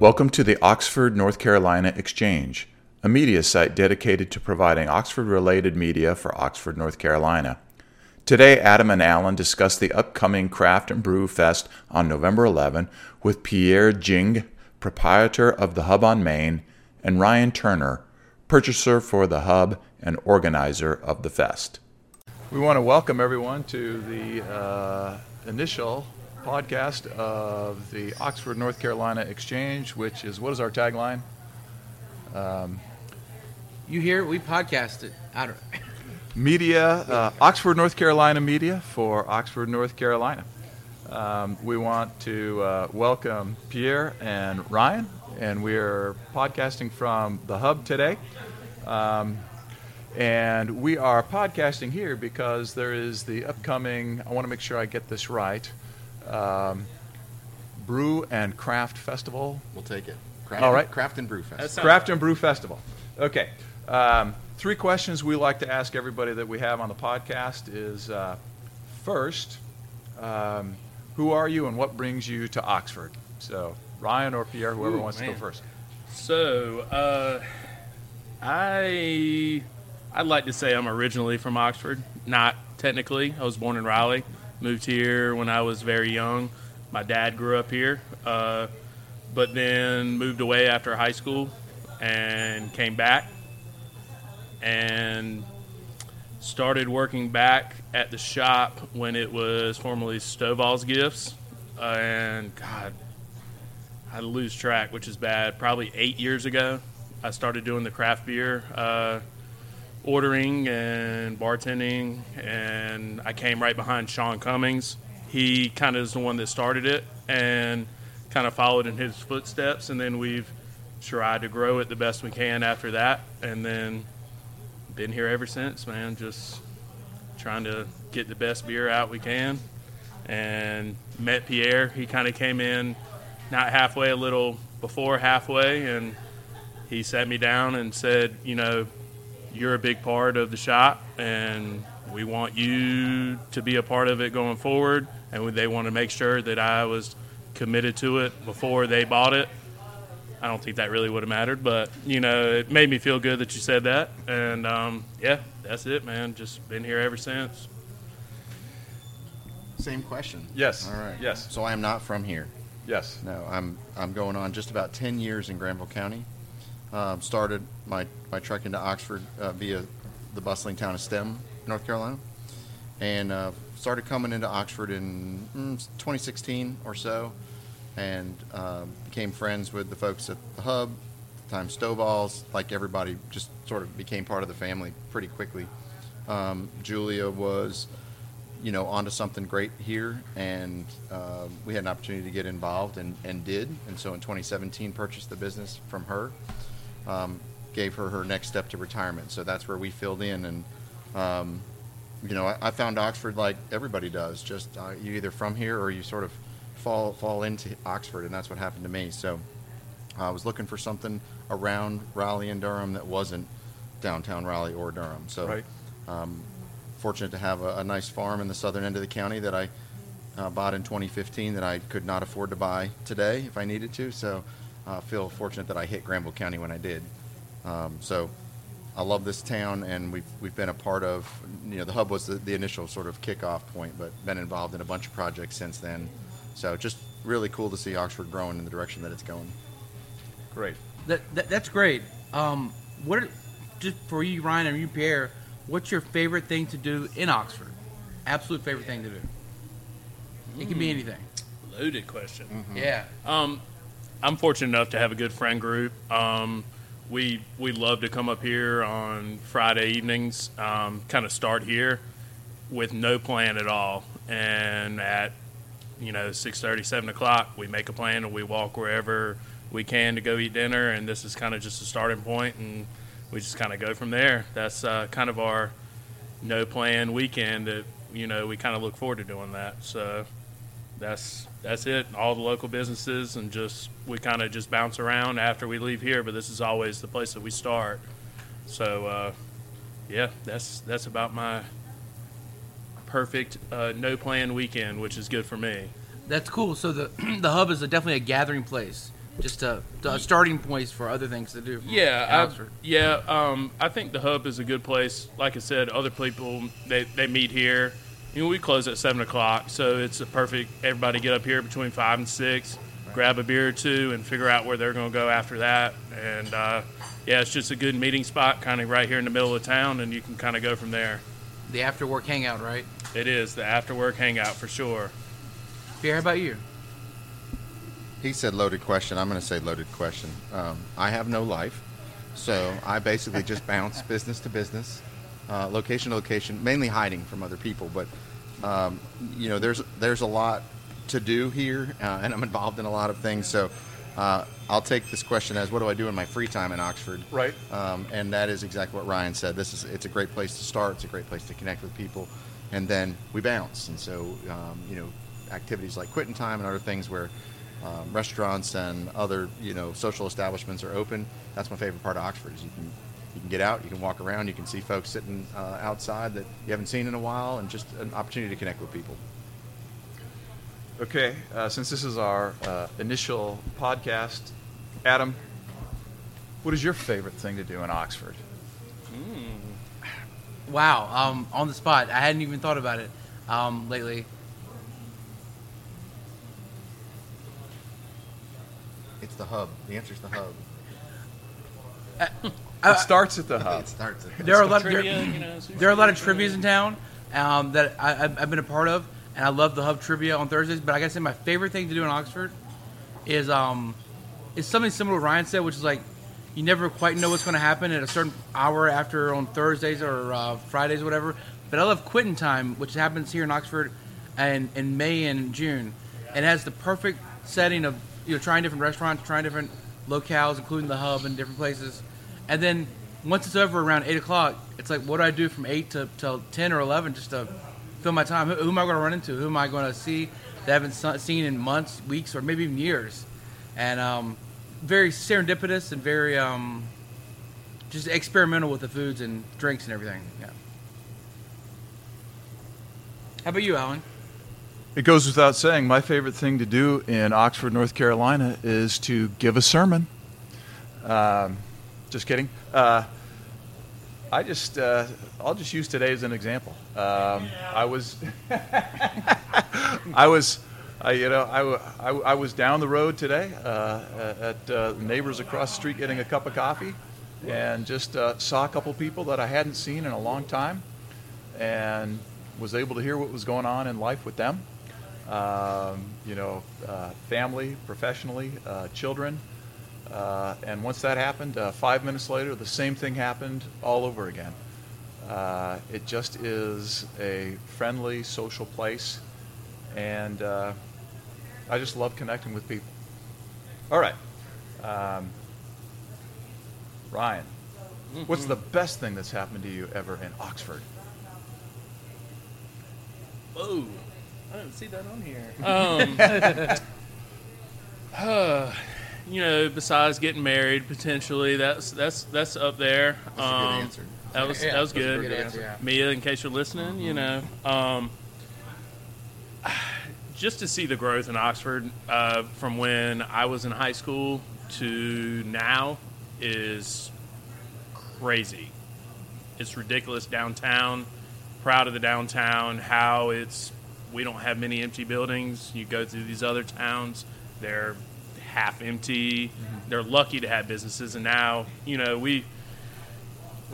Welcome to the Oxford, North Carolina Exchange, a media site dedicated to providing Oxford related media for Oxford, North Carolina. Today, Adam and Alan discuss the upcoming Craft and Brew Fest on November 11 with Pierre Gingue, proprietor of the Hub on Main, and Ryan Turner, purchaser for the Hub and organizer of the fest. We want to welcome everyone to the uh, initial podcast of the Oxford, North Carolina Exchange, which is what is our tagline? You hear we podcast it. I don't Media, uh, Oxford, North Carolina media for Oxford, North Carolina. Um, we want to uh, welcome Pierre and Ryan, and we are podcasting from the Hub today. Um, and we are podcasting here because there is the upcoming, I want to make sure I get this right, um, Brew and Craft Festival. We'll take it. Craft, All right. Craft and Brew Festival. Craft and Brew Festival. Okay. Um, three questions we like to ask everybody that we have on the podcast is uh, first, um, who are you and what brings you to Oxford? So, Ryan or Pierre, whoever Ooh, wants to go first. So, uh, I I'd like to say I'm originally from Oxford. Not technically. I was born in Raleigh. Moved here when I was very young. My dad grew up here, uh, but then moved away after high school and came back and started working back at the shop when it was formerly Stovall's Gifts. Uh, and God, I lose track, which is bad. Probably eight years ago, I started doing the craft beer uh, ordering and bartending, and I came right behind Sean Cummings. He kind of is the one that started it, and kind of followed in his footsteps, and then we've tried to grow it the best we can after that, and then been here ever since, man. Just trying to get the best beer out we can, and met Pierre. He kind of came in not halfway, a little before halfway, and he sat me down and said, you know, you're a big part of the shop, and we want you to be a part of it going forward. And they want to make sure that I was committed to it before they bought it. I don't think that really would have mattered, but you know, it made me feel good that you said that. And um, yeah, that's it, man. Just been here ever since. Same question. Yes. All right. Yes. So I am not from here. Yes. No, I'm I'm going on just about 10 years in Granville County. Um, started my, my trek into Oxford uh, via the bustling town of Stem, North Carolina, and uh, started coming into Oxford in mm, 2016 or so, and uh, became friends with the folks at the Hub, the time Stovall's. Like everybody, just sort of became part of the family pretty quickly. Um, Julia was you know, onto something great here, and uh, we had an opportunity to get involved, and, and did. And so in 2017, purchased the business from her, um, gave her her next step to retirement. So that's where we filled in, and um, you know, I, I found Oxford like everybody does. Just uh, you either from here or you sort of fall fall into Oxford, and that's what happened to me. So I was looking for something around Raleigh and Durham that wasn't downtown Raleigh or Durham. So Right. um, fortunate to have a, a nice farm in the southern end of the county that I uh, bought in 2015 that I could not afford to buy today if I needed to. So I feel fortunate that I hit Granville County when I did. Um, so I love this town, and we've we've been a part of. You know, the hub was the, the initial sort of kickoff point, but been involved in a bunch of projects since then. So just really cool to see Oxford growing in the direction that it's going. Great. that, that that's great. Um, what are, just for you, Ryan, and you, Pierre, what's your favorite thing to do in Oxford? Absolute favorite thing to do. It can be anything. Loaded question. Yeah. Um, I'm fortunate enough to have a good friend group. Um, we we love to come up here on Friday evenings. Um, kind of start here with no plan at all, and at you know 6:30, 7 o'clock, we make a plan and we walk wherever we can to go eat dinner. And this is kind of just a starting point, and we just kind of go from there. That's uh, kind of our no plan weekend. That you know we kind of look forward to doing that. So that's that's it. All the local businesses and just we kind of just bounce around after we leave here. But this is always the place that we start. So uh, yeah, that's that's about my perfect uh, no plan weekend, which is good for me. That's cool. So the the hub is a, definitely a gathering place just a, a starting place for other things to do. Yeah, I, yeah. Um, I think the hub is a good place. Like I said, other people they, they meet here. You know, we close at seven o'clock, so it's a perfect. Everybody get up here between five and six, grab a beer or two, and figure out where they're going to go after that. And uh, yeah, it's just a good meeting spot, kind of right here in the middle of town, and you can kind of go from there. the after work hangout, right? It is the after work hangout for sure. Pierre, how about you? He said loaded question. I'm going to say loaded question. Um, I have no life, so I basically just bounce business to business, uh, location to location, mainly hiding from other people. But um, you know, there's there's a lot to do here, uh, and I'm involved in a lot of things. So uh, I'll take this question as, what do I do in my free time in Oxford? Right. Um, and that is exactly what Ryan said. This is it's a great place to start. It's a great place to connect with people, and then we bounce. And so um, you know, activities like quitting time and other things where um, restaurants and other you know social establishments are open. That's my favorite part of Oxford. Is you can you can get out, you can walk around, you can see folks sitting uh, outside that you haven't seen in a while, and just an opportunity to connect with people. Okay, uh, since this is our uh, initial podcast, Adam, what is your favorite thing to do in Oxford? Wow, um, on the spot. I hadn't even thought about it um, lately. It's the hub. The answer is the hub. Uh, it starts at the hub. It starts. At There are a lot. There, Trivia, you know, there are a lot of trivia's in town um, that I, I've I've been a part of, and I love the hub trivia on Thursdays. But I gotta say, my favorite thing to do in Oxford is um, is something similar to what Ryan said, which is like you never quite know what's going to happen at a certain hour after on Thursdays or uh, Fridays or whatever. But I love quitting time, which happens here in Oxford, and in May and June, and it has the perfect setting of you know trying different restaurants, trying different locales, including the hub and different places, and then once it's over around eight o'clock, it's like what do I do from eight to till ten or eleven just to fill my time? Who, who am I going to run into? Who am I going to see that I haven't seen in months, weeks, or maybe even years? And um, very serendipitous and very um, just experimental with the foods and drinks and everything. Yeah. How about you, Alan? It goes without saying, my favorite thing to do in Oxford, North Carolina is to give a sermon. Um, just kidding. Uh, I just, uh, I'll just use today as an example. Um, I was, I was, I, you know, I, I I was down the road today uh, at uh, neighbors across the street getting a cup of coffee, and just uh, saw a couple people that I hadn't seen in a long time, and was able to hear what was going on in life with them. Um, you know, uh, family, professionally, children. Uh, and once that happened, uh, five minutes later, the same thing happened all over again. Uh, it just is a friendly, social place, and uh, I just love connecting with people. All right, um, Ryan, what's the best thing that's happened to you ever in Oxford? Whoa, I didn't see that on here. Um, uh, you know, besides getting married potentially, that's that's that's up there. That's a good Um, answer. That was Yeah, that was good. good answer, yeah. Mia, in case you're listening, you know, um, just to see the growth in Oxford uh, from when I was in high school to now is crazy. It's ridiculous downtown. Proud of the downtown. How it's we don't have many empty buildings. You go through these other towns, they're half empty. They're lucky to have businesses, and now you know we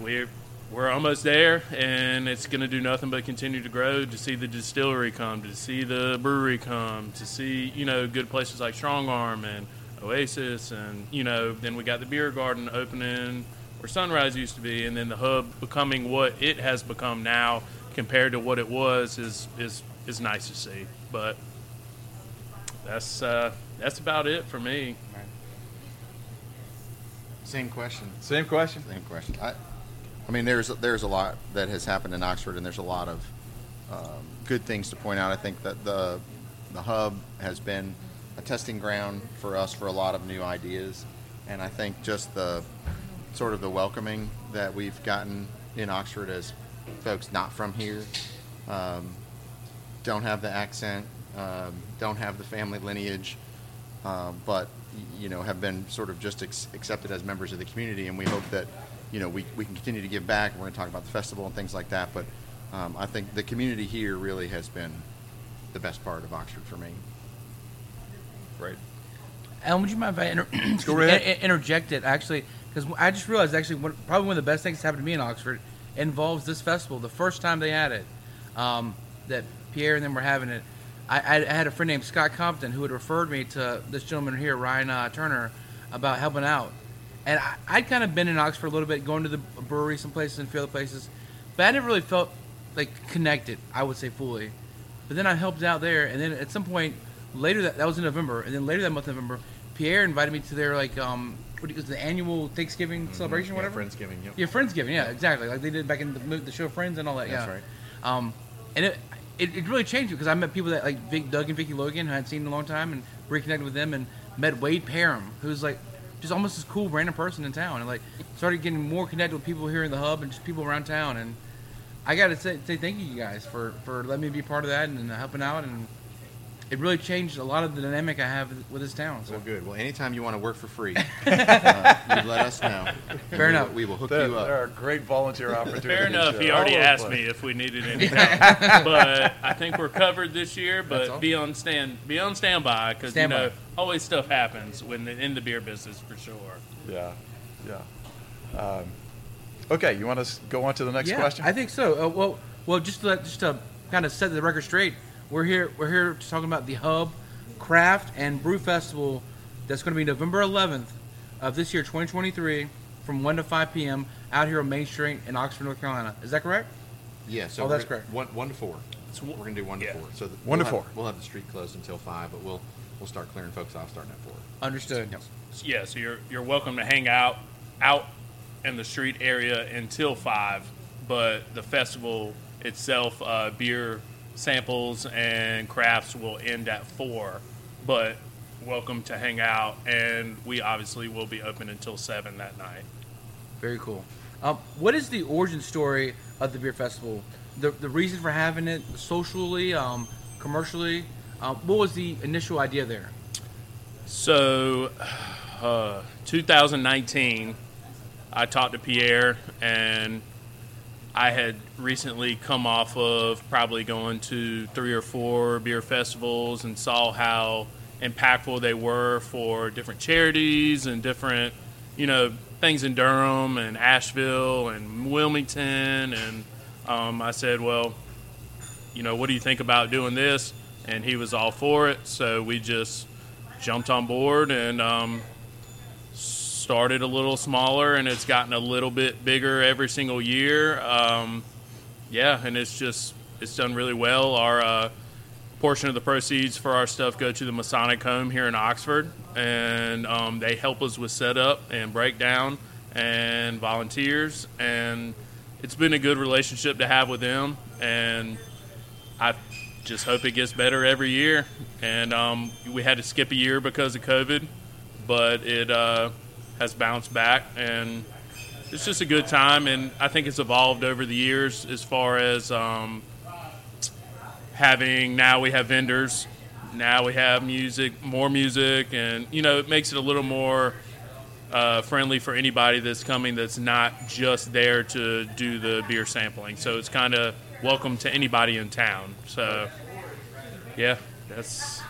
we're we're almost there, and it's going to do nothing but continue to grow. To see the distillery come, to see the brewery come, to see you know good places like Strong Arm and Oasis, and you know then we got the beer garden opening where Sunrise used to be, and then the hub becoming what it has become now compared to what it was is is is nice to see. But that's uh, that's about it for me. Same question. Same question. Same question. I, I mean, there's there's a lot that has happened in Oxford, and there's a lot of um, good things to point out. I think that the the hub has been a testing ground for us for a lot of new ideas, and I think just the sort of the welcoming that we've gotten in Oxford as folks not from here, um, don't have the accent, um, don't have the family lineage. Um, but you know have been sort of just ex- accepted as members of the community, and we hope that you know we, we can continue to give back. We're going to talk about the festival and things like that, but um, I think the community here really has been the best part of Oxford for me. Right. Alan, would you mind if I inter- excuse Go me, ahead. in- in- interject it actually? Because I just realized actually one, probably one of the best things that happened to me in Oxford involves this festival. The first time they had it, um, that Pierre and them were having it, I, I, had a friend named Scott Compton who had referred me to this gentleman here, Ryan uh, Turner, about helping out. And I, I'd kind of been in Oxford a little bit, going to the brewery some places and a few other places, but I never really felt like connected. I would say fully. But then I helped out there, and then at some point later that that was in November, and then later that month, November, Pierre invited me to their like um what is the annual Thanksgiving celebration, or whatever. Friendsgiving, yep. Yeah, Friendsgiving. Yeah, exactly. Like they did back in the, the show Friends and all that. That's yeah. right. Um, and it, it, it really changed me because I met people that like Vic, Doug and Vicky Logan who I hadn't seen in a long time and reconnected with them and met Wade Parham who's like just almost this cool random person in town and like started getting more connected with people here in the hub and just people around town and I gotta say, say thank you guys for, for letting me be part of that and, and helping out and it really changed a lot of the dynamic I have with this town. So Well, good. Well, anytime you want to work for free, uh, you let us know. Fair we will- enough. We will hook There, you up. there are great volunteer opportunities. Fair enough. uh, He already asked place. me if we needed any help, but I think we're covered this year. But be on stand, be on standby because you Standby. know always stuff happens when in the beer business for sure. Yeah, yeah. Um, okay, you want to go on to the next yeah, question? I think so. Uh, well, well, just to, let- just to kind of set the record straight, we're here we're here to talk about the Hub Craft and Brew Festival that's going to be November 11th of this year, 2023, from 1 to 5 p.m. out here on Main Street in Oxford, North Carolina. Is that correct? Yeah, so Oh, that's gonna- correct. One, one to four. It's We're gonna do one yeah. to four. So the, One to we'll four. Have, we'll have the street closed until five, but we'll we'll start clearing folks off starting at four. Understood. Yep. Yeah, so you're you're welcome to hang out out in the street area until five, but the festival itself, uh, beer samples and crafts will end at four. But welcome to hang out, and we obviously will be open until seven that night. Very cool. Um, what is the origin story of the beer festival? The, the reason for having it socially, um, commercially. Um, what was the initial idea there? So, uh, 2019, I talked to Pierre, and I had recently come off of probably going to three or four beer festivals and saw how impactful they were for different charities and different, you know, things in Durham and Asheville and Wilmington. And um, I said, well, you know, what do you think about doing this? And he was all for it. So we just jumped on board and um, started a little smaller, and it's gotten a little bit bigger every single year. Um, yeah, and it's just it's done really well. Our uh, portion of the proceeds for our stuff go to the Masonic Home here in Oxford, and um, they help us with setup and breakdown and volunteers, and it's been a good relationship to have with them, and I just hope it gets better every year. And um, we had to skip a year because of COVID, but it uh, has bounced back, and it's just a good time. And I think it's evolved over the years as far as um, having now we have vendors, now we have music, more music, and you know it makes it a little more uh, friendly for anybody that's coming that's not just there to do the beer sampling. So it's kind of welcome to anybody in town. So yeah, that's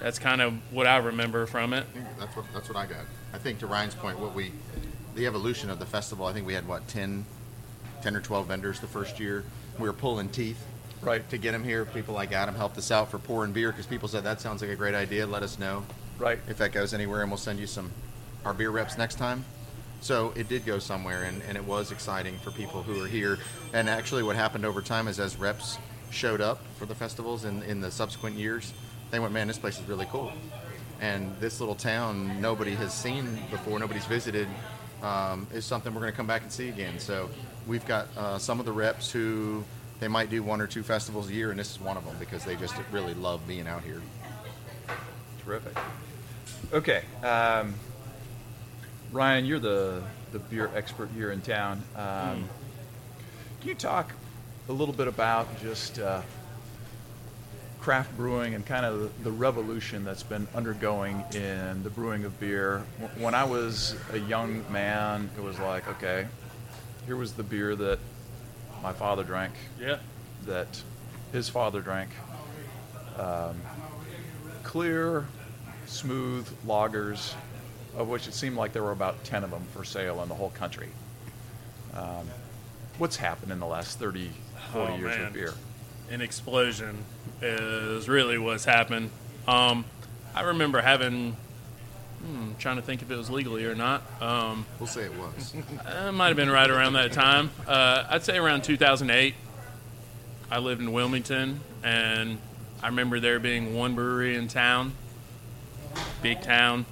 that's kind of what I remember from it. That's what that's what I got. I think to Ryan's point, what we the evolution of the festival. I think we had what 10, 10 or twelve vendors the first year. We were pulling teeth right, to get them here. People like Adam helped us out for pouring beer because people said that sounds like a great idea. Let us know right. if that goes anywhere, and we'll send you some our beer reps next time. So it did go somewhere, and, and it was exciting for people who are here. And actually, what happened over time is as reps showed up for the festivals in, in the subsequent years, they went, man, this place is really cool. And this little town nobody has seen before, nobody's visited, um, is something we're going to come back and see again. So we've got uh, some of the reps who they might do one or two festivals a year, and this is one of them because they just really love being out here. Terrific. Okay, um, Ryan, you're the the beer expert here in town. Um, Can you talk a little bit about just uh, craft brewing and kind of the, the revolution that's been undergoing in the brewing of beer. W- When I was a young man, it was like, okay, here was the beer that my father drank, Yeah. that his father drank. Um, clear, smooth lagers, of which it seemed like there were about 10 of them for sale in the whole country. Um, what's happened in the last 30, 40 Oh, years man. with beer? An explosion is really what's happened. Um, I remember having, hmm, trying to think if it was legally or not. Um, We'll say it was. it might have been right around that time. Uh, I'd say around 2008. I lived in Wilmington, and I remember there being one brewery in town, big town.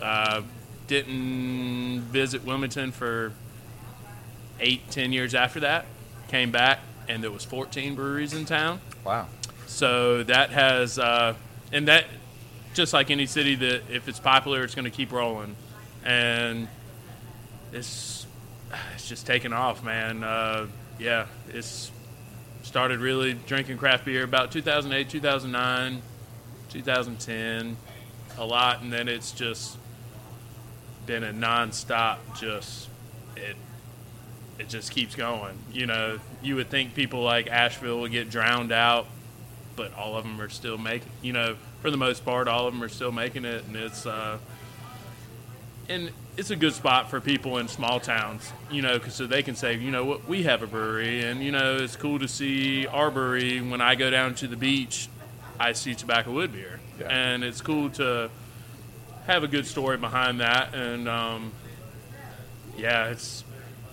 Uh, didn't visit Wilmington for eight, ten years after that. Came back, and there was 14 breweries in town. Wow. So that has, uh, and that, just like any city, that if it's popular, it's going to keep rolling, and it's it's just taking off, man. Uh, yeah, it's started really drinking craft beer about 2008, 2009, 2010, a lot, and then it's just been a nonstop. Just it it just keeps going. You know, you would think people like Asheville would get drowned out, but all of them are still making. You know, for the most part, all of them are still making it, and it's uh, and it's a good spot for people in small towns. You know, because so they can say, you know, what we have a brewery, and you know, it's cool to see our brewery. When I go down to the beach, I see tobacco wood beer, Yeah. and it's cool to have a good story behind that, and um, yeah, it's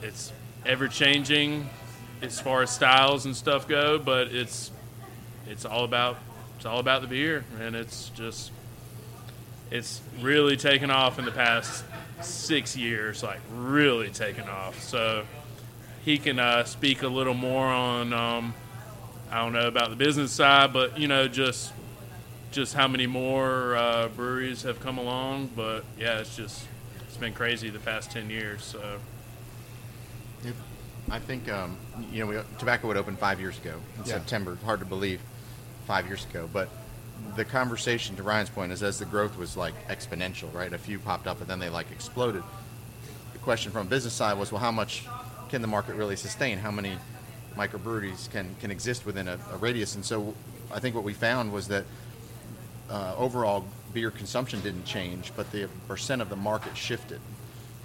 it's ever changing as far as styles and stuff go, but it's it's all about it's all about the beer, and it's just it's really taken off in the past six years, like really taken off. So he can uh, speak a little more on um, I don't know about the business side, but you know just just how many more uh, breweries have come along. But yeah, it's just it's been crazy the past ten years. So. Yep. I think um, you know we, Tobacco Wood open five years ago in Yeah. September. Hard to believe, five years ago. But the conversation, to Ryan's point, is as the growth was like exponential, right? A few popped up and then they like exploded. The question from a business side was, well, how much can the market really sustain? How many microbreweries can can exist within a, a radius? And so I think what we found was that uh, overall beer consumption didn't change, but the percent of the market shifted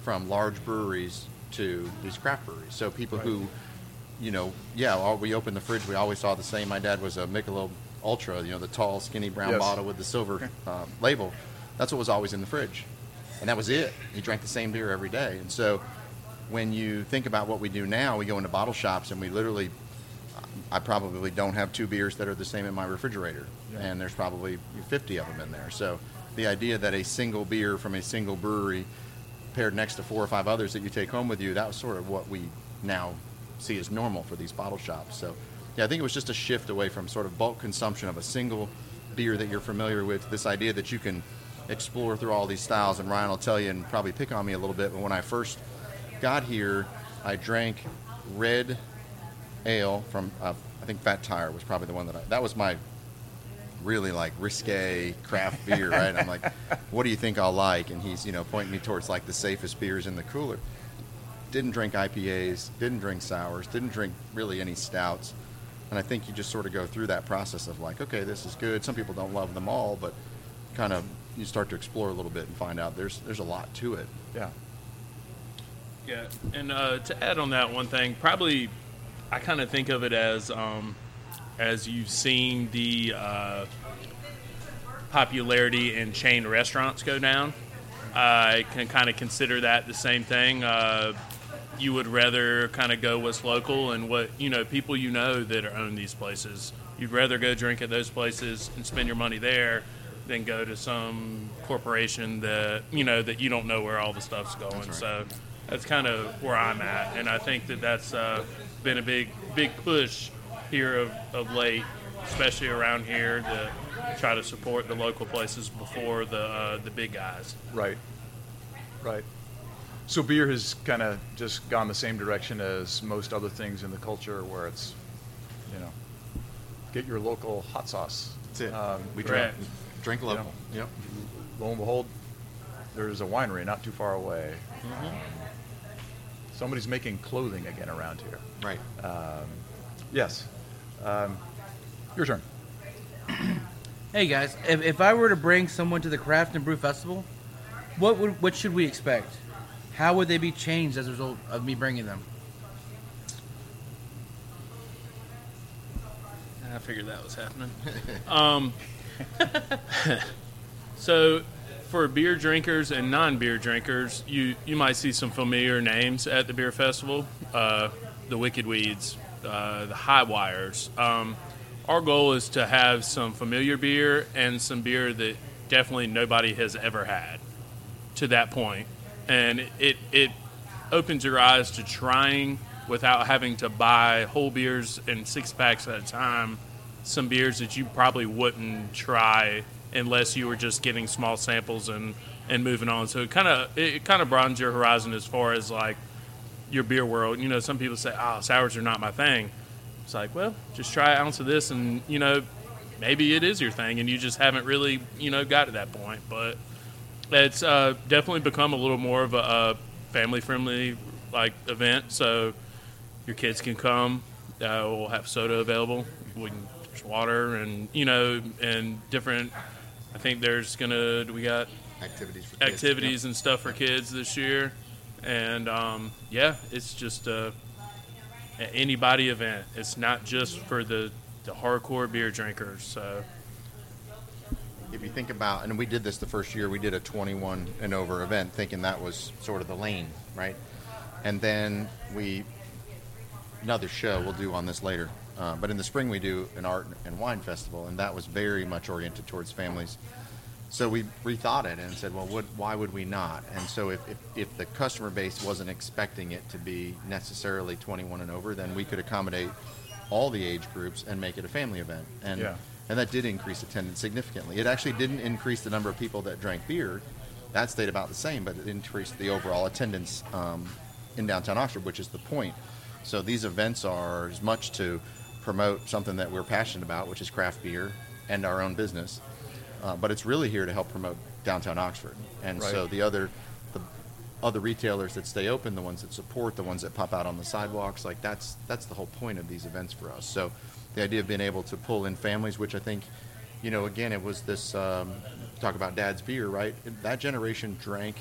from large breweries to these craft breweries. So people who, you know, yeah, all, we opened the fridge, we always saw the same. My dad was a Michelob Ultra, you know, the tall, skinny brown Yes. bottle with the silver uh, label. That's what was always in the fridge, and that was it. He drank the same beer every day, and so when you think about what we do now, we go into bottle shops and we literally I probably don't have two beers that are the same in my refrigerator, and there's probably 50 of them in there. So the idea that a single beer from a single brewery paired next to four or five others that you take home with you, that was sort of what we now see as normal for these bottle shops. So yeah, I think it was just a shift away from sort of bulk consumption of a single beer that you're familiar with, this idea that you can explore through all these styles. And Ryan will tell you and probably pick on me a little bit, but when I first got here, I drank red ale from uh, I think Fat Tire was probably the one that I that was my really like risque craft beer, right? I'm like, what do you think I'll like? And he's you know pointing me towards like the safest beers in the cooler. Didn't drink IPAs, didn't drink sours, didn't drink really any stouts, and I think you just sort of go through that process of like, okay, this is good. Some people don't love them all, but kind of you start to explore a little bit and find out there's there's a lot to it. Yeah. Yeah, and uh, to add on that one thing, probably I kind of think of it as um, as you've seen the uh, popularity in chain restaurants go down. I can kind of consider that the same thing. Uh, you would rather kind of go what's local and what you know people you know that own these places. You'd rather go drink at those places and spend your money there than go to some corporation that you know that you don't know where all the stuff's going. So that's kind of where I'm at, and I think that that's uh, been a big big push here of, of late, especially around here to try to support the local places before the uh, the big guys. Right. Right. So beer has kind of just gone the same direction as most other things in the culture, where it's, you know, get your local hot sauce. That's it. Um, we you drink, know, drink local. Yep. lo and behold, there's a winery not too far away. Mm-hmm. Um, somebody's making clothing again around here. Right. Yes. Um, your turn. Hey guys, if, if I were to bring someone to the Craft and Brew Festival, what would what should we expect? How would they be changed as a result of me bringing them? I figured that was happening. um, so, for beer drinkers and non-beer drinkers, you you might see some familiar names at the beer festival. Uh, the Wicked Weeds, uh, the Hi-Wires. Um, our goal is to have some familiar beer and some beer that definitely nobody has ever had to that point, and it it opens your eyes to trying without having to buy whole beers and six packs at a time. Some beers that you probably wouldn't try unless you were just getting small samples and and moving on. So it kind of it kind of broadens your horizon as far as like your beer world. You know, some people say, "Oh, sours are not my thing." It's like, well, just try an ounce of this, and you know, maybe it is your thing, and you just haven't really, you know, got to that point. But it's uh, definitely become a little more of a, a family-friendly like event. So your kids can come. Uh, we'll have soda available. We can there's water and you know and different. I think there's gonna we got Activities for kids. activities and stuff for kids this year, and um, yeah, it's just a, a anybody event. It's not just for the the hardcore beer drinkers. So If you think about, and we did this the first year, we did a 21 and over event, thinking that was sort of the lane, right? And then we, another show we'll do on this later. Uh, but in the spring we do an art and wine festival, and that was very much oriented towards families. So we rethought it and said, well, what, why would we not? And so if, if, if the customer base wasn't expecting it to be necessarily 21 and over, then we could accommodate all the age groups and make it a family event. And Yeah. And that did increase attendance significantly. It actually didn't increase the number of people that drank beer. That stayed about the same, but it increased the overall attendance um, in downtown Oxford, which is the point. So these events are as much to promote something that we're passionate about, which is craft beer and our own business, uh, but it's really here to help promote downtown Oxford. And so the other the other retailers that stay open, the ones that support, the ones that pop out on the sidewalks, like that's that's the whole point of these events for us. So the idea of being able to pull in families, which I think, you know, again, it was this um, talk about dad's beer, right? That generation drank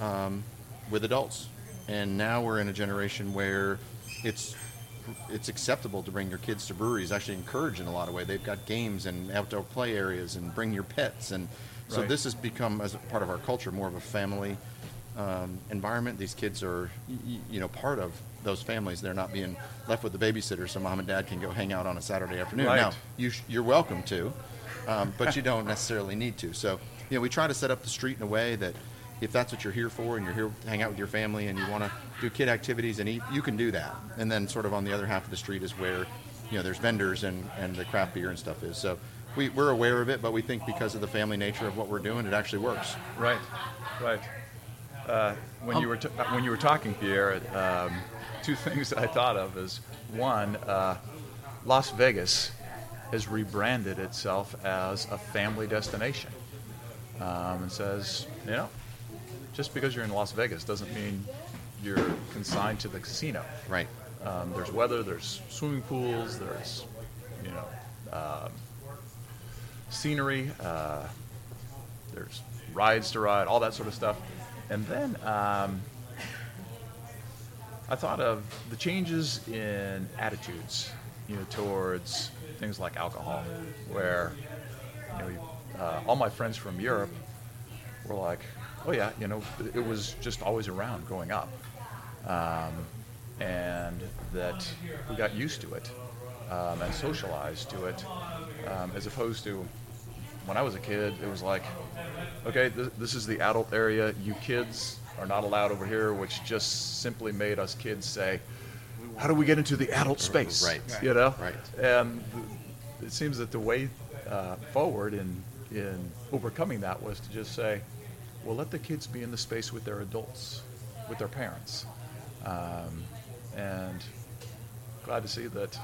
um, with adults, and now we're in a generation where it's it's acceptable to bring your kids to breweries. Actually, encouraged in a lot of way. They've got games and outdoor play areas, and bring your pets, and so Right. this has become as a part of our culture more of a family um, environment. These kids are, you know, part of those families. They're not being left with the babysitter, so mom and dad can go hang out on a Saturday afternoon. Right. Now, you sh- you're welcome to, um, but you don't necessarily need to. So, you know, we try to set up the street in a way that if that's what you're here for and you're here to hang out with your family and you want to do kid activities and eat, you can do that. And then sort of on the other half of the street is where, you know, there's vendors and, and the craft beer and stuff is. So we, we're aware of it, but we think because of the family nature of what we're doing, it actually works. Right, right. Uh, when you were t- when you were talking, Pierre, um, two things I thought of is one, uh, Las Vegas has rebranded itself as a family destination, um, and says, you know, just because you're in Las Vegas doesn't mean you're consigned to the casino. Right. Um, there's weather, there's swimming pools, there's, you know, um, scenery, uh, there's rides to ride, all that sort of stuff. And then um, I thought of the changes in attitudes, you know, towards things like alcohol, where, you know, uh, all my friends from Europe were like, oh yeah, you know, it was just always around growing up um, and that we got used to it um, and socialized to it, um, as opposed to when I was a kid, it was like, okay, th- this is the adult area. You kids are not allowed over here, which just simply made us kids say, how do we get into the adult space? Right. You know. Right. And it seems that the way uh, forward in in overcoming that was to just say, well, let the kids be in the space with their adults, with their parents, um, and glad to see that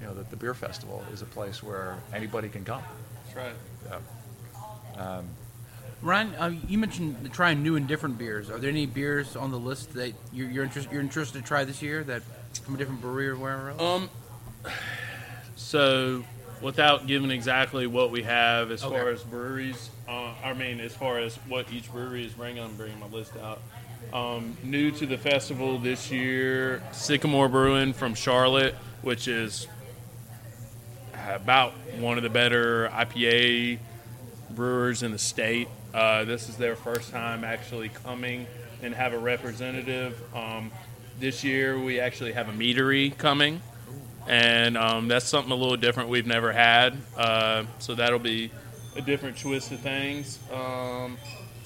you know that the beer festival is a place where anybody can come. That's right. Yeah. Ryan, uh, you mentioned trying new and different beers. Are there any beers on the list that you're you're, interest, you're interested to try this year that from a different brewery or wherever else? Um, so without giving exactly what we have as Okay. far as breweries, uh, I mean, as far as what each brewery is bringing, I'm bringing my list out. Um, new to the festival this year, Sycamore Brewing from Charlotte, which is about one of the better IPA brewers in the state. Uh, this is their first time actually coming and have a representative. Um, this year we actually have a meadery coming, and um, that's something a little different we've never had. Uh, so that'll be a different twist of things. Um,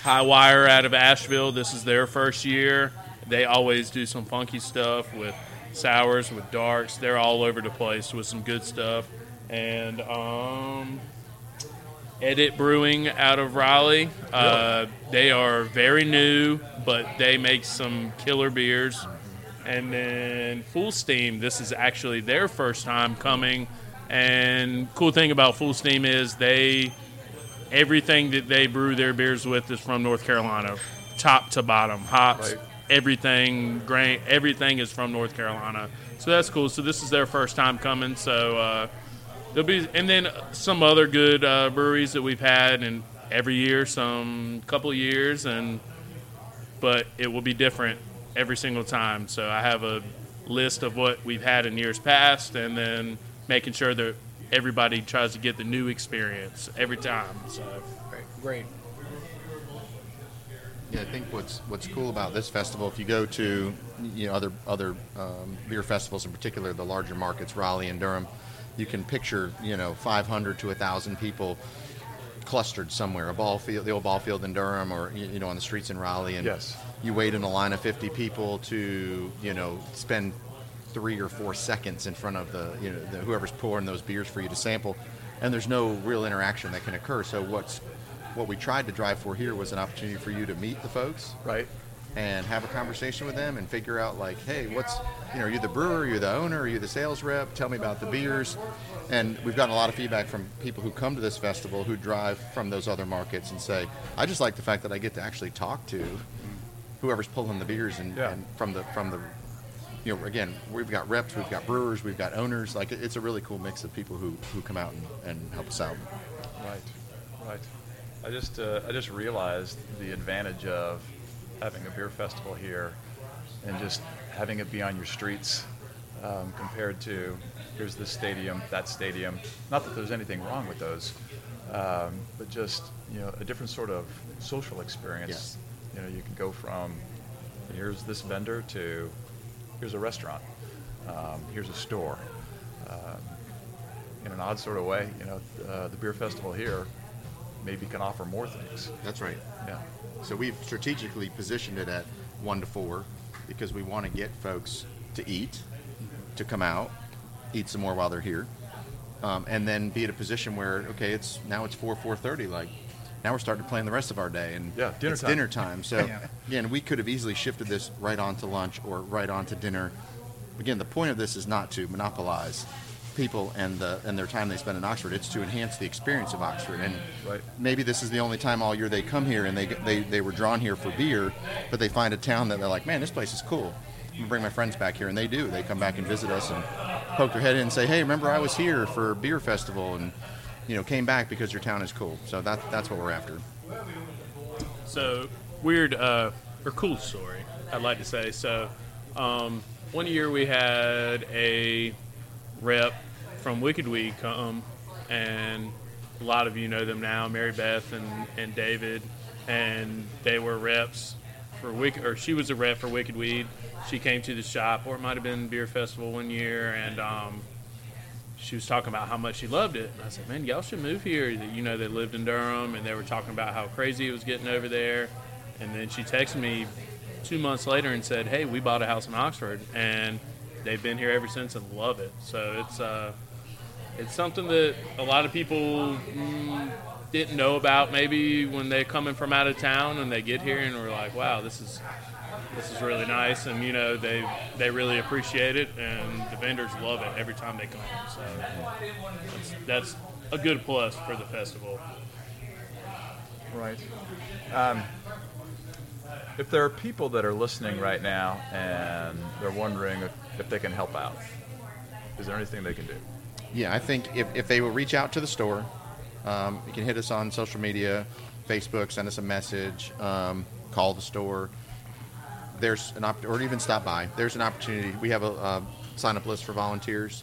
Hi-Wire out of Asheville. This is their first year. They always do some funky stuff with sours, with darks. They're all over the place with some good stuff. And um, Edit Brewing out of Raleigh. Uh, they are very new, but they make some killer beers. And then Fullsteam, this is actually their first time coming. And cool thing about Fullsteam is they everything that they brew their beers with is from North Carolina, top to bottom, hops, Right. everything, grain, everything is from North Carolina. So that's cool. So this is their first time coming. So uh, there'll be, and then some other good uh, breweries that we've had, and every year, some couple years, and but it will be different every single time. So I have a list of what we've had in years past, and then making sure that everybody tries to get the new experience every time. So great, great. Yeah, I think what's what's cool about this festival, if you go to you know other other um, beer festivals, in particular the larger markets, Raleigh and Durham, you can picture you know 500 to 1,000 people clustered somewhere, a ball field, the old ball field in Durham, or you know on the streets in Raleigh, and Yes. you wait in a line of 50 people to you know spend three or four seconds in front of the you know the, whoever's pouring those beers for you to sample, and there's no real interaction that can occur. So what's what we tried to drive for here was an opportunity for you to meet the folks Right. And have a conversation with them and figure out like, hey, what's you know, are you the brewer, are you the owner, are you the sales rep? Tell me about the beers. And we've gotten a lot of feedback from people who come to this festival who drive from those other markets and say, I just like the fact that I get to actually talk to whoever's pulling the beers and, Yeah. and from the from the you know, again, we've got reps, we've got brewers, we've got owners. Like, it's a really cool mix of people who, who come out and, and help us out. Right, right. I just uh, I just realized the advantage of having a beer festival here and just having it be on your streets um, compared to here's this stadium, that stadium. Not that there's anything wrong with those, um, but just you know a different sort of social experience. You know, you can go from here's this vendor to here's a restaurant, um, here's a store. Um, in an odd sort of way, you know, uh, the beer festival here maybe can offer more things. That's right. Yeah. So we've strategically positioned it at one to four because we want to get folks to eat, to come out, eat some more while they're here, um, and then be at a position where okay, it's now it's four four thirty. Like now we're starting to plan the rest of our day, and Yeah, dinner it's time. dinner time. So Yeah. again, we could have easily shifted this right on to lunch or right on to dinner. Again, the point of this is not to monopolize people and the and their time they spend in Oxford. It's to enhance the experience of Oxford. And Right. maybe this is the only time all year they come here and they, they, they were drawn here for beer, but they find a town that they're like, man, this place is cool. I'm gonna bring my friends back here, and they do. They come back and visit us and poke their head in and say, hey, remember I was here for beer festival and you know came back because your town is cool. So that that's what we're after. So weird uh, or cool story, I'd like to say. So um, one year we had a rep from Wicked Weed come, and a lot of you know them now, Mary Beth and, and David, and they were reps for Wicked, or she was a rep for Wicked Weed. She came to the shop, or it might have been Beer Festival one year, and um, she was talking about how much she loved it. And I said, man, y'all should move here. You know, they lived in Durham and they were talking about how crazy it was getting over there. And then she texted me two months later and said, hey, we bought a house in Oxford and they've been here ever since and love it. So it's, uh, it's something that a lot of people mm, didn't know about maybe when they're coming from out of town and they get here and we're like, wow, this is this is really nice, and you know they they really appreciate it, and the vendors love it every time they come. So that's, that's a good plus for the festival. Right. Um, if there are people that are listening right now and they're wondering if, if they can help out, is there anything they can do? Yeah, I think if, if they will reach out to the store, um, you can hit us on social media, Facebook, send us a message, um, call the store. There's an opp- or even stop by. There's an opportunity. We have a, a sign up list for volunteers.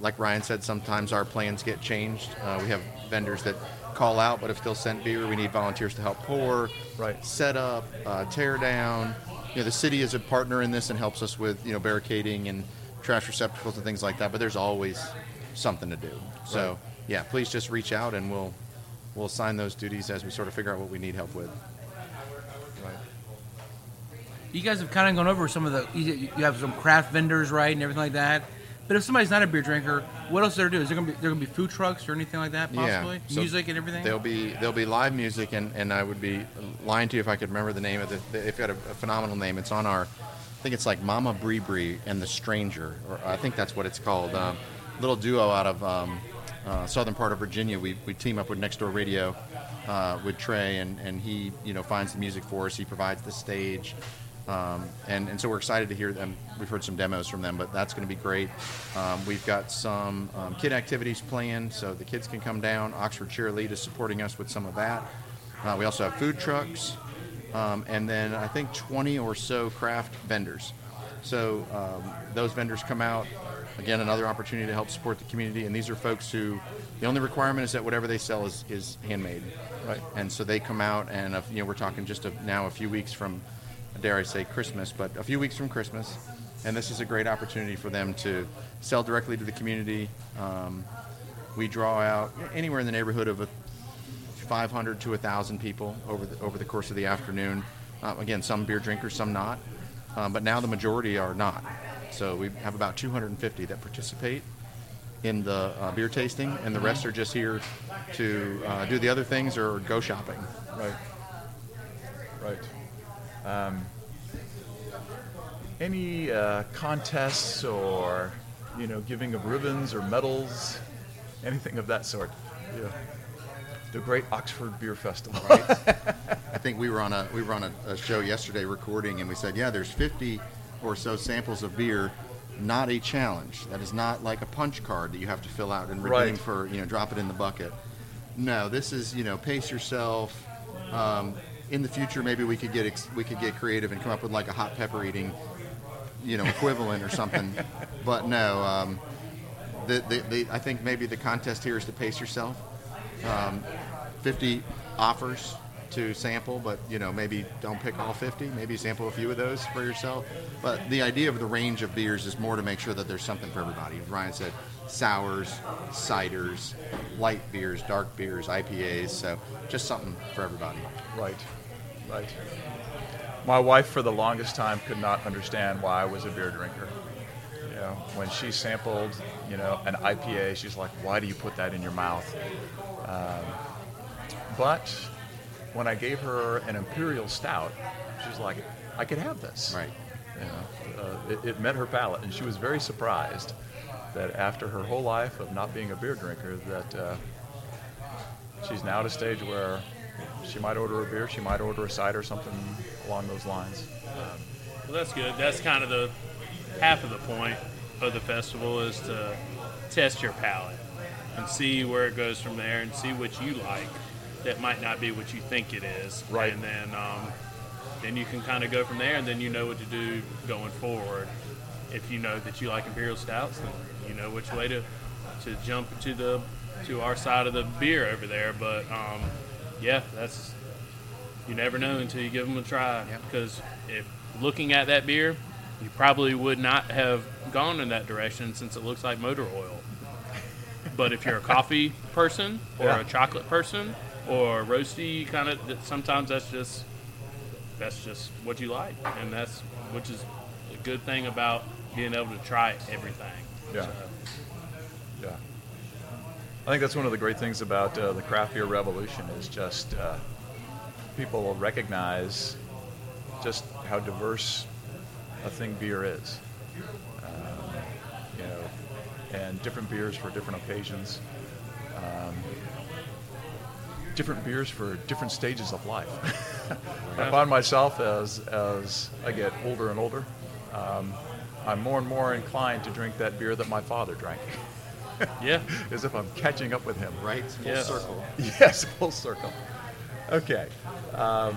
Like Ryan said, sometimes our plans get changed. Uh, we have vendors that call out, but if they'll send beer, we need volunteers to help pour, Right. set up, uh, tear down. You know, the city is a partner in this and helps us with you know barricading and trash receptacles and things like that. But there's always something to do. So Right. yeah, please just reach out and we'll we'll assign those duties as we sort of figure out what we need help with. Right. You guys have kind of gone over some of the. You have some craft vendors, right, and everything like that. But if somebody's not a beer drinker, what else are there to do? Is there gonna be there gonna be food trucks or anything like that? Possibly Yeah, so music and everything. There'll be there'll be live music, and, and I would be lying to you if I could remember the name of the They've got a, a phenomenal name. It's on our, I think it's like Mama Bree Bree and the Stranger, or I think that's what it's called. Um, little duo out of um, uh, southern part of Virginia. We, we team up with Next Door Radio uh, with Trey, and, and he you know finds the music for us. He provides the stage. Um, and, and so we're excited to hear them. We've heard some demos from them, but that's going to be great. Um, we've got some um, kid activities planned, so the kids can come down. Oxford Cheerlead is supporting us with some of that. Uh, we also have food trucks, um, and then I think 20 or so craft vendors. So um, those vendors come out. Again, another opportunity to help support the community. And these are folks who the only requirement is that whatever they sell is, is handmade. Right. And so they come out, and uh, you know we're talking just a, now a few weeks from, dare I say, Christmas, but a few weeks from Christmas, and this is a great opportunity for them to sell directly to the community. Um, we draw out anywhere in the neighborhood of a 500 to 1,000 people over the, over the course of the afternoon. Uh, again, some beer drinkers, some not, um, but now the majority are not. So we have about 250 that participate in the uh, beer tasting, and the rest are just here to uh, do the other things or go shopping. Right. Right. Um, any uh, contests or, you know, giving of ribbons or medals, anything of that sort? Yeah. The Great Oxford Beer Festival. right? I think we were on a we were on a, a show yesterday recording, and we said, yeah, there's 50 or so samples of beer. Not a challenge. That is not like a punch card that you have to fill out and redeem Right. for you know drop it in the bucket. No, this is you know pace yourself. Um, in the future, maybe we could get ex- we could get creative and come up with like a hot pepper eating, you know, equivalent or something. But no, um, the, the, the, I think maybe the contest here is to pace yourself. Um, 50 offers to sample, but you know maybe don't pick all 50. Maybe sample a few of those for yourself. But the idea of the range of beers is more to make sure that there's something for everybody. Ryan said, sours, ciders, light beers, dark beers, IPAs. So just something for everybody. Right, right. My wife, for the longest time, could not understand why I was a beer drinker. You know, when she sampled, you know, an IPA, she's like, "Why do you put that in your mouth?" Um, but when I gave her an imperial stout, she's like, "I could have this." Right. You know, uh, it, it met her palate, and she was very surprised that after her whole life of not being a beer drinker, that uh, she's now at a stage where she might order a beer, she might order a cider, or something along those lines. Well, that's good. That's kind of the half of the point of the festival is to test your palate and see where it goes from there and see what you like that might not be what you think it is. Right. And then um, then you can kind of go from there, and then you know what to do going forward. If you know that you like imperial stouts, then you know which way to to jump to the to our side of the beer over there. But um, yeah, that's you never know until you give them a try. Because if looking at that beer, you probably would not have gone in that direction since it looks like motor oil. But if you're a coffee person or Yeah. a chocolate person or roasty kind of, sometimes that's just that's just what you like, and that's which is a good thing about being able to try everything. Yeah. So, Yeah. I think that's one of the great things about uh, the craft beer revolution is just uh, people will recognize just how diverse a thing beer is. Um, you know, and different beers for different occasions. Um, different beers for different stages of life. I find myself as as I get older and older, um, I'm more and more inclined to drink that beer that my father drank, Yeah. as if I'm catching up with him. Right? Full Yes. circle. Yes, full circle. Okay. Um,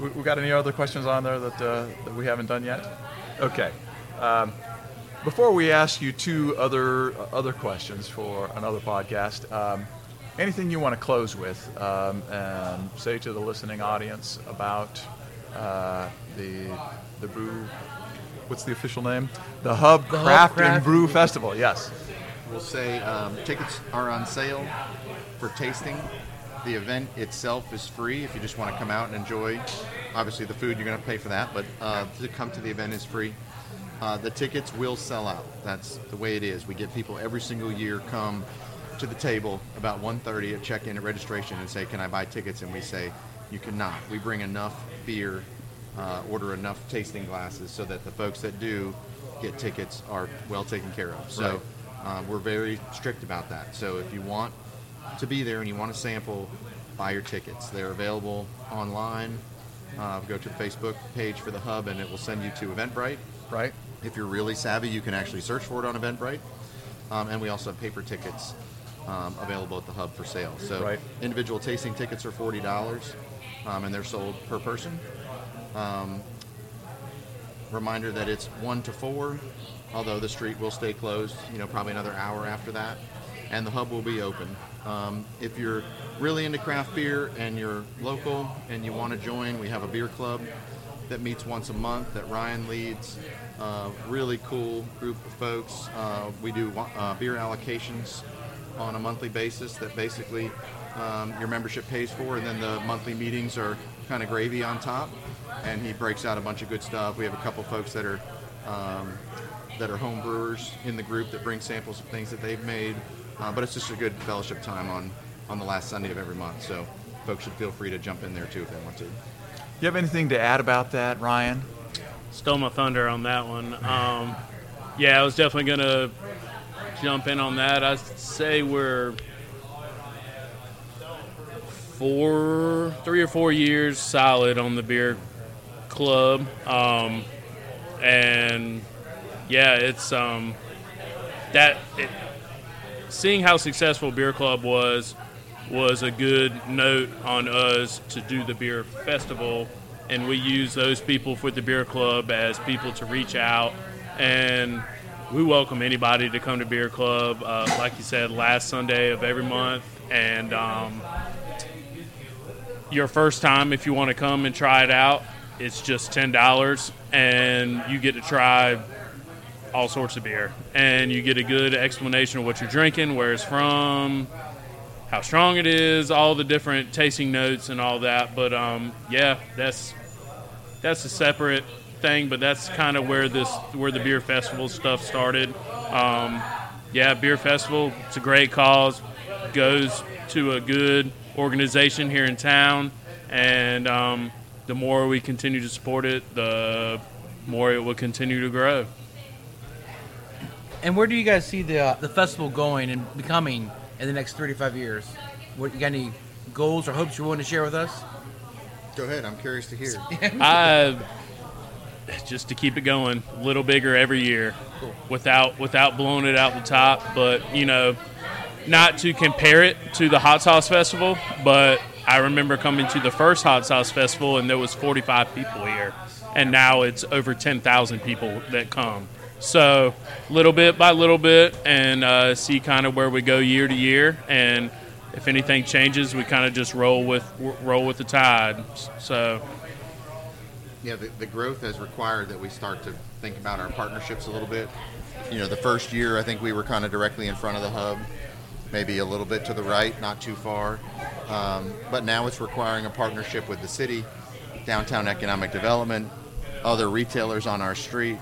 we, we got any other questions on there that, uh, that we haven't done yet? Okay. Um, before we ask you two other uh, other questions for another podcast, um, anything you want to close with um, and say to the listening audience about uh, the the brew? What's the official name? The Hub The Craft, and Craft Brew and Brew Festival. Yes. We'll say um, tickets are on sale for tasting. The event itself is free if you just want to come out and enjoy. Obviously, the food you're going to pay for that, but uh, to come to the event is free. Uh, the tickets will sell out. That's the way it is. We get people every single year come to the table about 1:30 at check-in at registration and say, "Can I buy tickets?" And we say, "You cannot." We bring enough beer, uh, order enough tasting glasses so that the folks that do get tickets are well taken care of. So. Uh, we're very strict about that. So if you want to be there and you want to sample, buy your tickets. They're available online. Uh, go to the Facebook page for the hub, and it will send you to Eventbrite. Right. If you're really savvy, you can actually search for it on Eventbrite. Um, and we also have paper tickets um, available at the hub for sale. So Right. individual tasting tickets are forty dollars, um, and they're sold per person. Um, reminder that it's one to four, although the street will stay closed. You know, probably another hour after that, and the hub will be open. Um, if you're really into craft beer and you're local and you want to join, we have a beer club that meets once a month that Ryan leads. Uh, really cool group of folks. Uh, we do uh, beer allocations on a monthly basis that basically um, your membership pays for, and then the monthly meetings are kind of gravy on top. And he breaks out a bunch of good stuff. We have a couple folks that are um, that are home brewers in the group that bring samples of things that they've made. Uh, but it's just a good fellowship time on on the last Sunday of every month. So folks should feel free to jump in there too if they want to. You have anything to add about that, Ryan? Stole my thunder on that one. Um, yeah, I was definitely gonna jump in on that. I'd say we're four, three or four years solid on the beer club, um, and yeah, it's um, that it, seeing how successful beer club was was a good note on us to do the beer festival. And we use those people for the beer club as people to reach out. And we welcome anybody to come to beer club. Uh, like you said last sunday of every month. And um, your first time if you want to come and try it out it's just $10 and you get to try all sorts of beer. And you get a good explanation of what you're drinking where it's from how strong it is all the different tasting notes and all that. But um, yeah that's that's a separate thing but that's kind of where this where the beer festival stuff started um, yeah beer festival it's a great cause goes to a good organization here in town and um, the more we continue to support it the more it will continue to grow And where do you guys see the uh, the festival going and becoming in the next 35 years? What you got any goals or hopes you're willing to share with us? Go ahead. I'm curious to hear. I just to keep it going, a little bigger every year, without without blowing it out the top. But you know, not to compare it to the hot sauce festival, but I remember coming to the first hot sauce festival and there was 45 people here, and now it's over 10,000 people that come. So little bit by little bit, and uh, see kind of where we go year to year, and if anything changes, we kind of just roll with roll with the tide. So. Yeah, the, the growth has required that we start to think about our partnerships a little bit. You know, the first year I think we were kind of directly in front of the hub, maybe a little bit to the right, not too far. Um, but now it's requiring a partnership with the city, downtown economic development, other retailers on our street,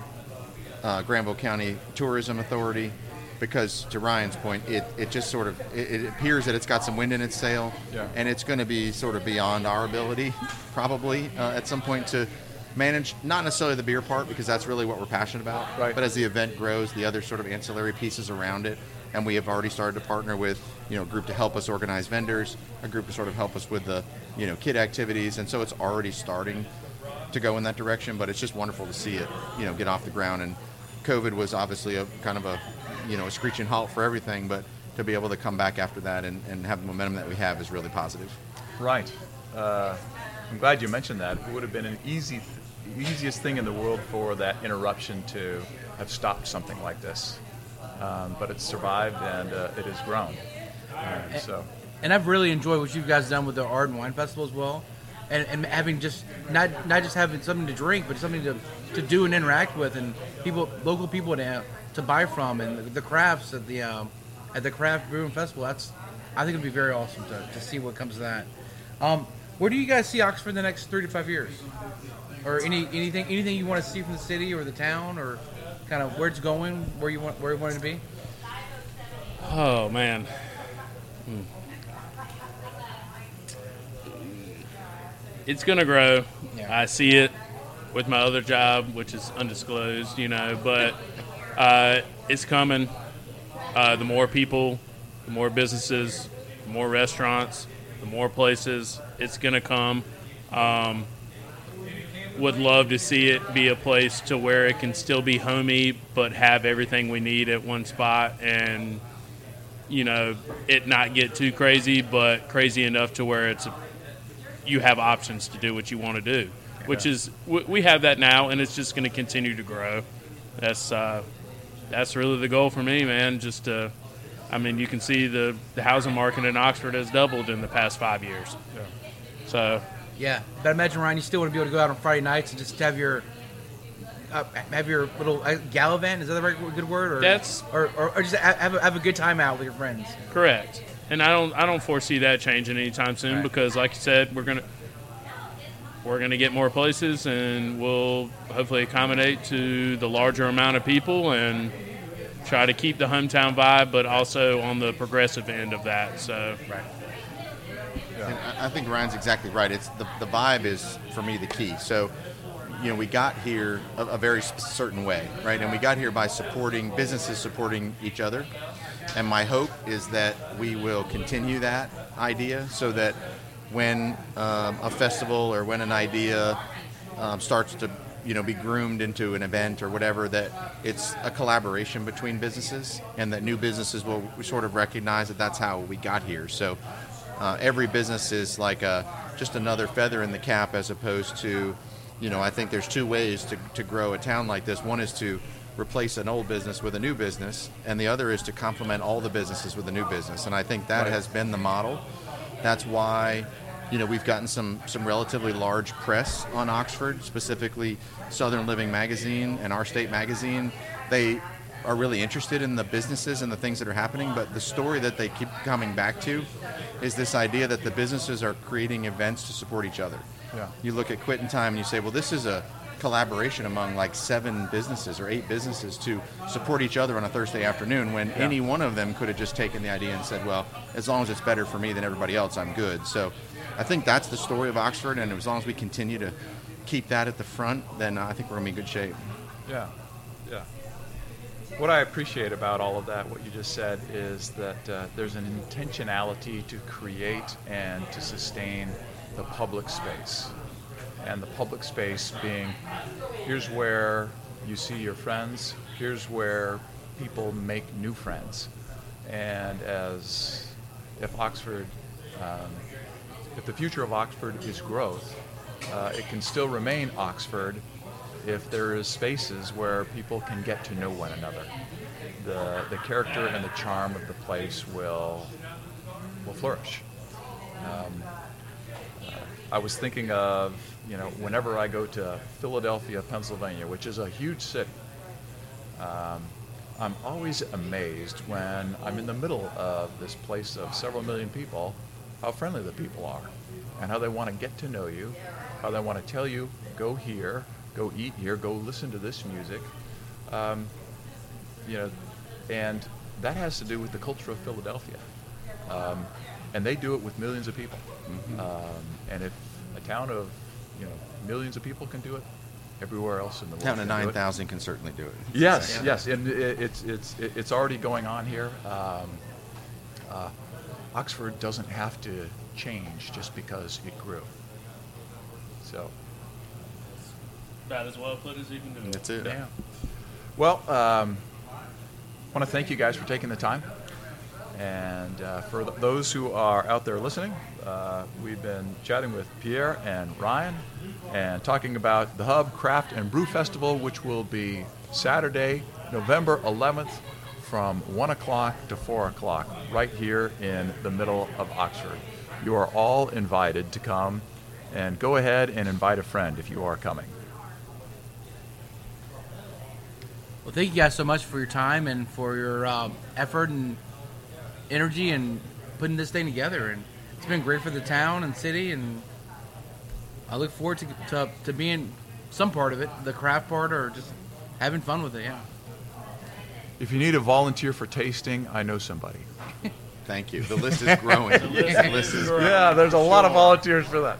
uh, Granville County Tourism Authority, because to Ryan's point, it, it just sort of it, it appears that it's got some wind in its sail, Yeah. and it's going to be sort of beyond our ability, probably uh, at some point to manage not necessarily the beer part because that's really what we're passionate about, Right. but as the event grows, the other sort of ancillary pieces around it, and we have already started to partner with you know a group to help us organize vendors, a group to sort of help us with the you know kid activities, and so it's already starting to go in that direction. But it's just wonderful to see it you know get off the ground. And COVID was obviously a kind of a you know a screeching halt for everything, but to be able to come back after that and, and have the momentum that we have is really positive. Right. Uh, I'm glad you mentioned that. It would have been an easy, easiest thing in the world for that interruption to have stopped something like this. Um, but it's survived and uh, it has grown. And so, and I've really enjoyed what you guys done with the art and wine festival as well, and, and having just not not just having something to drink, but something to, to do and interact with, and people, local people to to buy from, and the, the crafts at the um, at the craft brewing festival. That's I think it'd be very awesome to, to see what comes of that. Um, where do you guys see Oxford in the next three to five years, or any anything anything you want to see from the city or the town, or kind of where it's going, where you want where you want it to be? Oh man. Hmm. It's gonna grow. Yeah. I see it with my other job, which is undisclosed, you know, but uh, it's coming. Uh, the more people, the more businesses, the more restaurants, the more places, it's gonna come. Um, would love to see it be a place to where it can still be homey, but have everything we need at one spot and you know, it not get too crazy, but crazy enough to where it's you have options to do what you want to do, which is we have that now, and it's just going to continue to grow. That's uh, that's really the goal for me, man. Just to, I mean, you can see the the housing market in Oxford has doubled in the past five years. So Yeah, but imagine Ryan, you still want to be able to go out on Friday nights and just have your uh, have your little uh, gallivant. Is that the right good word? Or, That's- or, or, or just have a, have a good time out with your friends. Correct. And I don't I don't foresee that changing anytime soon Right. because like you said, we're gonna we're gonna get more places and we'll hopefully accommodate to the larger amount of people and try to keep the hometown vibe but also on the progressive end of that. So Right. I- I think Ryan's exactly right. It's the, the vibe is for me the key. So, you know, we got here a, a very certain way, right? And we got here by supporting businesses supporting each other. And my hope is that we will continue that idea so that when um, a festival or when an idea um, starts to you know be groomed into an event or whatever that it's a collaboration between businesses and that new businesses will sort of recognize that that's how we got here so uh, every business is like a just another feather in the cap as opposed to you know i think there's two ways to, to grow a town like this one is to replace an old business with a new business and the other is to complement all the businesses with a new business and i think that Right. has been the model that's why you know we've gotten some some relatively large press on Oxford, specifically Southern Living Magazine and Our State Magazine. They are really interested in the businesses and the things that are happening, but the story that they keep coming back to is this idea that the businesses are creating events to support each other. Yeah. You look at Quit in Time and you say, well, this is a collaboration among like seven businesses or eight businesses to support each other on a Thursday afternoon when any one of them could have just taken the idea and said, well, as long as it's better for me than everybody else, I'm good. So I think that's the story of Oxford, and as long as we continue to keep that at the front, then I think we're going to be in good shape. Yeah, yeah. What I appreciate about all of that, what you just said, is that uh, there's an intentionality to create and to sustain the public space. And the public space being here's where you see your friends, here's where people make new friends. And as if Oxford, um, if the future of Oxford is growth, uh, it can still remain Oxford if there is spaces where people can get to know one another. The, the character and the charm of the place will, will flourish. Um, uh, I was thinking of, you know, whenever I go to Philadelphia, Pennsylvania, which is a huge city, um, I'm always amazed when I'm in the middle of this place of several million people, how friendly the people are, and how they want to get to know you, how they want to tell you, go here, go eat here, go listen to this music. Um, you know, and that has to do with the culture of Philadelphia. Um, and they do it with millions of people. Um, and if a town of you know millions of people can do it, everywhere else in the world Town of can do it. nine thousand can certainly do it. Yes, yes, and it, it's it's it's already going on here. Um, uh, Oxford doesn't have to change just because it grew. So, About as well put as you can do. That's it. yeah. Well, um, want to thank you guys for taking the time, and uh, for th- those who are out there listening, uh, we've been chatting with Pierre and Ryan, and talking about the Hub Craft and Brew Festival, which will be Saturday, November 11th, from 1 o'clock to 4 o'clock, right here in the middle of Oxford. You are all invited to come, and go ahead and invite a friend if you are coming. Well, thank you guys so much for your time and for your um, effort and energy and putting this thing together. And it's been great for the town and city. And I look forward to, to, to being some part of it, the craft part, or just having fun with it. Yeah. If you need a volunteer for tasting, I know somebody. Thank you. The list is growing. The list The list is is growing. Yeah, there's a lot of volunteers for that.